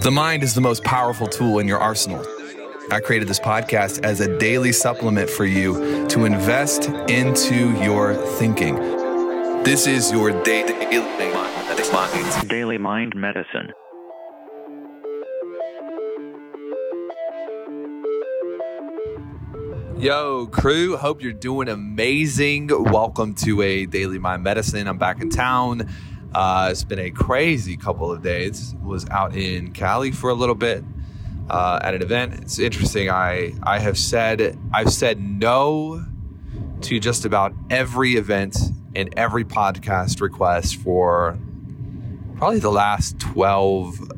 The mind is the most powerful tool in your arsenal. I created this podcast as a daily supplement for you to invest into your thinking. This is your daily Daily Mind Medicine. Yo, crew, hope you're doing amazing. Welcome to a Daily Mind Medicine. I'm back in town. Uh, it's been a crazy couple of days. Was out in Cali for a little bit uh, at an event. It's interesting. I I have said I've said no to just about every event and every podcast request for probably the last 12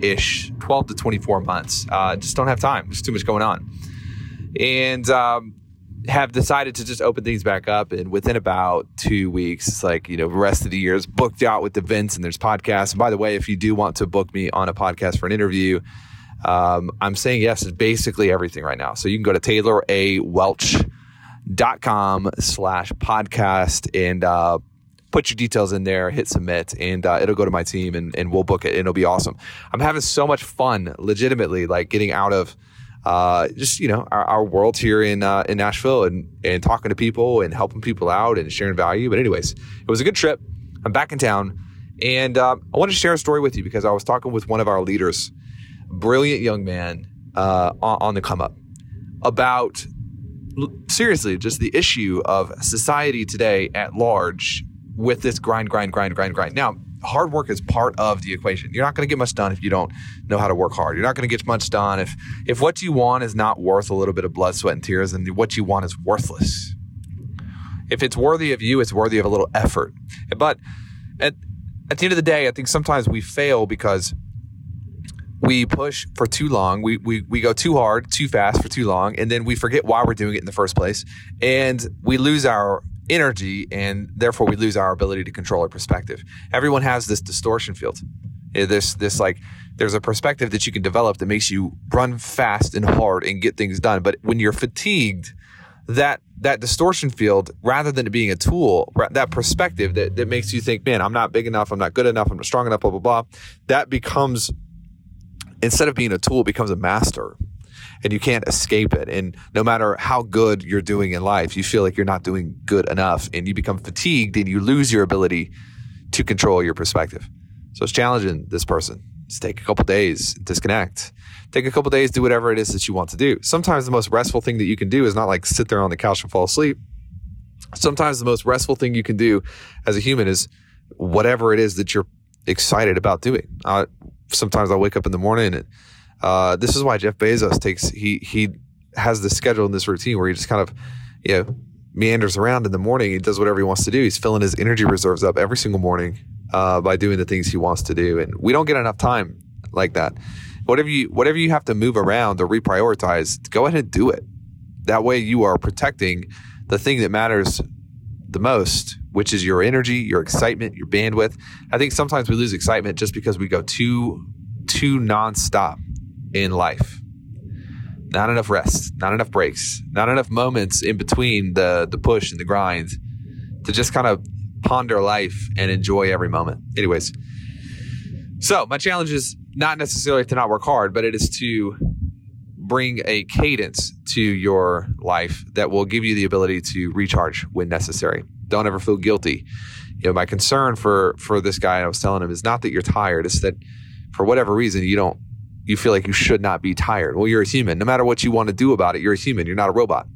ish, 12 to 24 months. Uh, just don't have time. There's too much going on and um, have decided to just open things back up. And within about two weeks, it's like, you know, the rest of the year is booked out with events and there's podcasts. And by the way, if you do want to book me on a podcast for an interview, um, I'm saying yes to basically everything right now. So you can go to taylorAwelch.com slash podcast and uh, put your details in there, hit submit, and uh, it'll go to my team and, and we'll book it. And it'll be awesome. I'm having so much fun, legitimately, like getting out of – uh, just you know our, our world here in uh, in Nashville and and talking to people and helping people out and sharing value. But anyways, it was a good trip. I'm back in town, and uh, I want to share a story with you because I was talking with one of our leaders, brilliant young man uh, on, on the come up, about seriously just the issue of society today at large with this grind, grind, grind, grind, grind. Now, hard work is part of the equation. You're not going to get much done if you don't know how to work hard. You're not going to get much done if if what you want is not worth a little bit of blood, sweat, and tears, and what you want is worthless. If it's worthy of you, it's worthy of a little effort. But at at the end of the day, I think sometimes we fail because we push for too long. We, we, we go too hard, too fast for too long, and then we forget why we're doing it in the first place. And we lose our energy and therefore we lose our ability to control our perspective. Everyone has this distortion field. This this like there's a perspective that you can develop that makes you run fast and hard and get things done. But when you're fatigued, that that distortion field, rather than it being a tool, that perspective that, that makes you think, man, I'm not big enough, I'm not good enough, I'm not strong enough, blah, blah, blah, that becomes instead of being a tool, it becomes a master and you can't escape it. And no matter how good you're doing in life, you feel like you're not doing good enough and you become fatigued and you lose your ability to control your perspective. So it's challenging this person. Just take a couple days, disconnect. Take a couple days, do whatever it is that you want to do. Sometimes the most restful thing that you can do is not like sit there on the couch and fall asleep. Sometimes the most restful thing you can do as a human is whatever it is that you're excited about doing. Uh, sometimes I'll wake up in the morning and uh, this is why Jeff Bezos takes he he has this schedule and this routine where he just kind of you know meanders around in the morning. He does whatever he wants to do. He's filling his energy reserves up every single morning uh, by doing the things he wants to do, and we don't get enough time like that. Whatever you whatever you have to move around or reprioritize, go ahead and do it. That way, you are protecting the thing that matters the most, which is your energy, your excitement, your bandwidth. I think sometimes we lose excitement just because we go too too nonstop in life. Not enough rest, not enough breaks, not enough moments in between the the push and the grind to just kind of ponder life and enjoy every moment. Anyways, so my challenge is not necessarily to not work hard, but it is to bring a cadence to your life that will give you the ability to recharge when necessary. Don't ever feel guilty. You know, my concern for for this guy I was telling him is not that you're tired, it's that for whatever reason you don't you feel like you should not be tired. Well, you're a human. No matter what you want to do about it, you're a human. You're not a robot.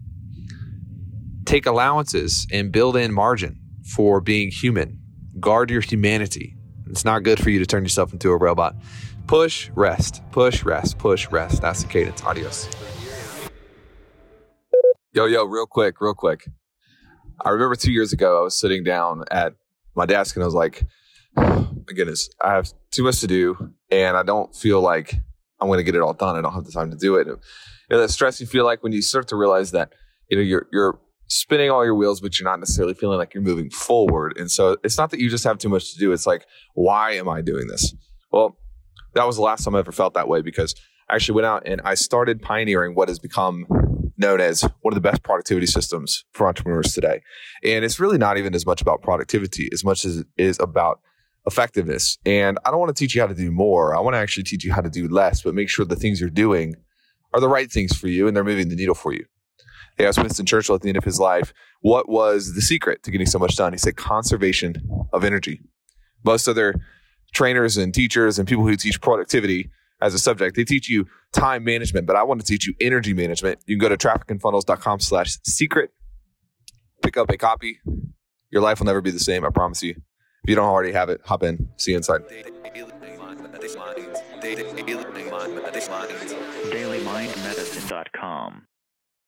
Take allowances and build in margin for being human. Guard your humanity. It's not good for you to turn yourself into a robot. Push, rest, push, rest, push, rest. That's the cadence. Adios. Yo, yo, real quick, real quick. I remember two years ago, I was sitting down at my desk and I was like, oh, my goodness, I have too much to do and I don't feel like I'm going to get it all done. I don't have the time to do it. And, you know, that stress you feel like when you start to realize that, you know, you're, you're spinning all your wheels, but you're not necessarily feeling like you're moving forward. And so it's not that you just have too much to do. It's like, why am I doing this? Well, that was the last time I ever felt that way because I actually went out and I started pioneering what has become known as one of the best productivity systems for entrepreneurs today. And it's really not even as much about productivity as much as it is about effectiveness. And I don't want to teach you how to do more. I want to actually teach you how to do less, but make sure the things you're doing are the right things for you and they're moving the needle for you. They asked Winston Churchill at the end of his life, what was the secret to getting so much done? He said, conservation of energy. Most other trainers and teachers and people who teach productivity as a subject, they teach you time management, but I want to teach you energy management. You can go to trafficandfunnels.com slash secret, pick up a copy. Your life will never be the same. I promise you. If you don't already have it, hop in. See you inside. DailyMindMedicine.com.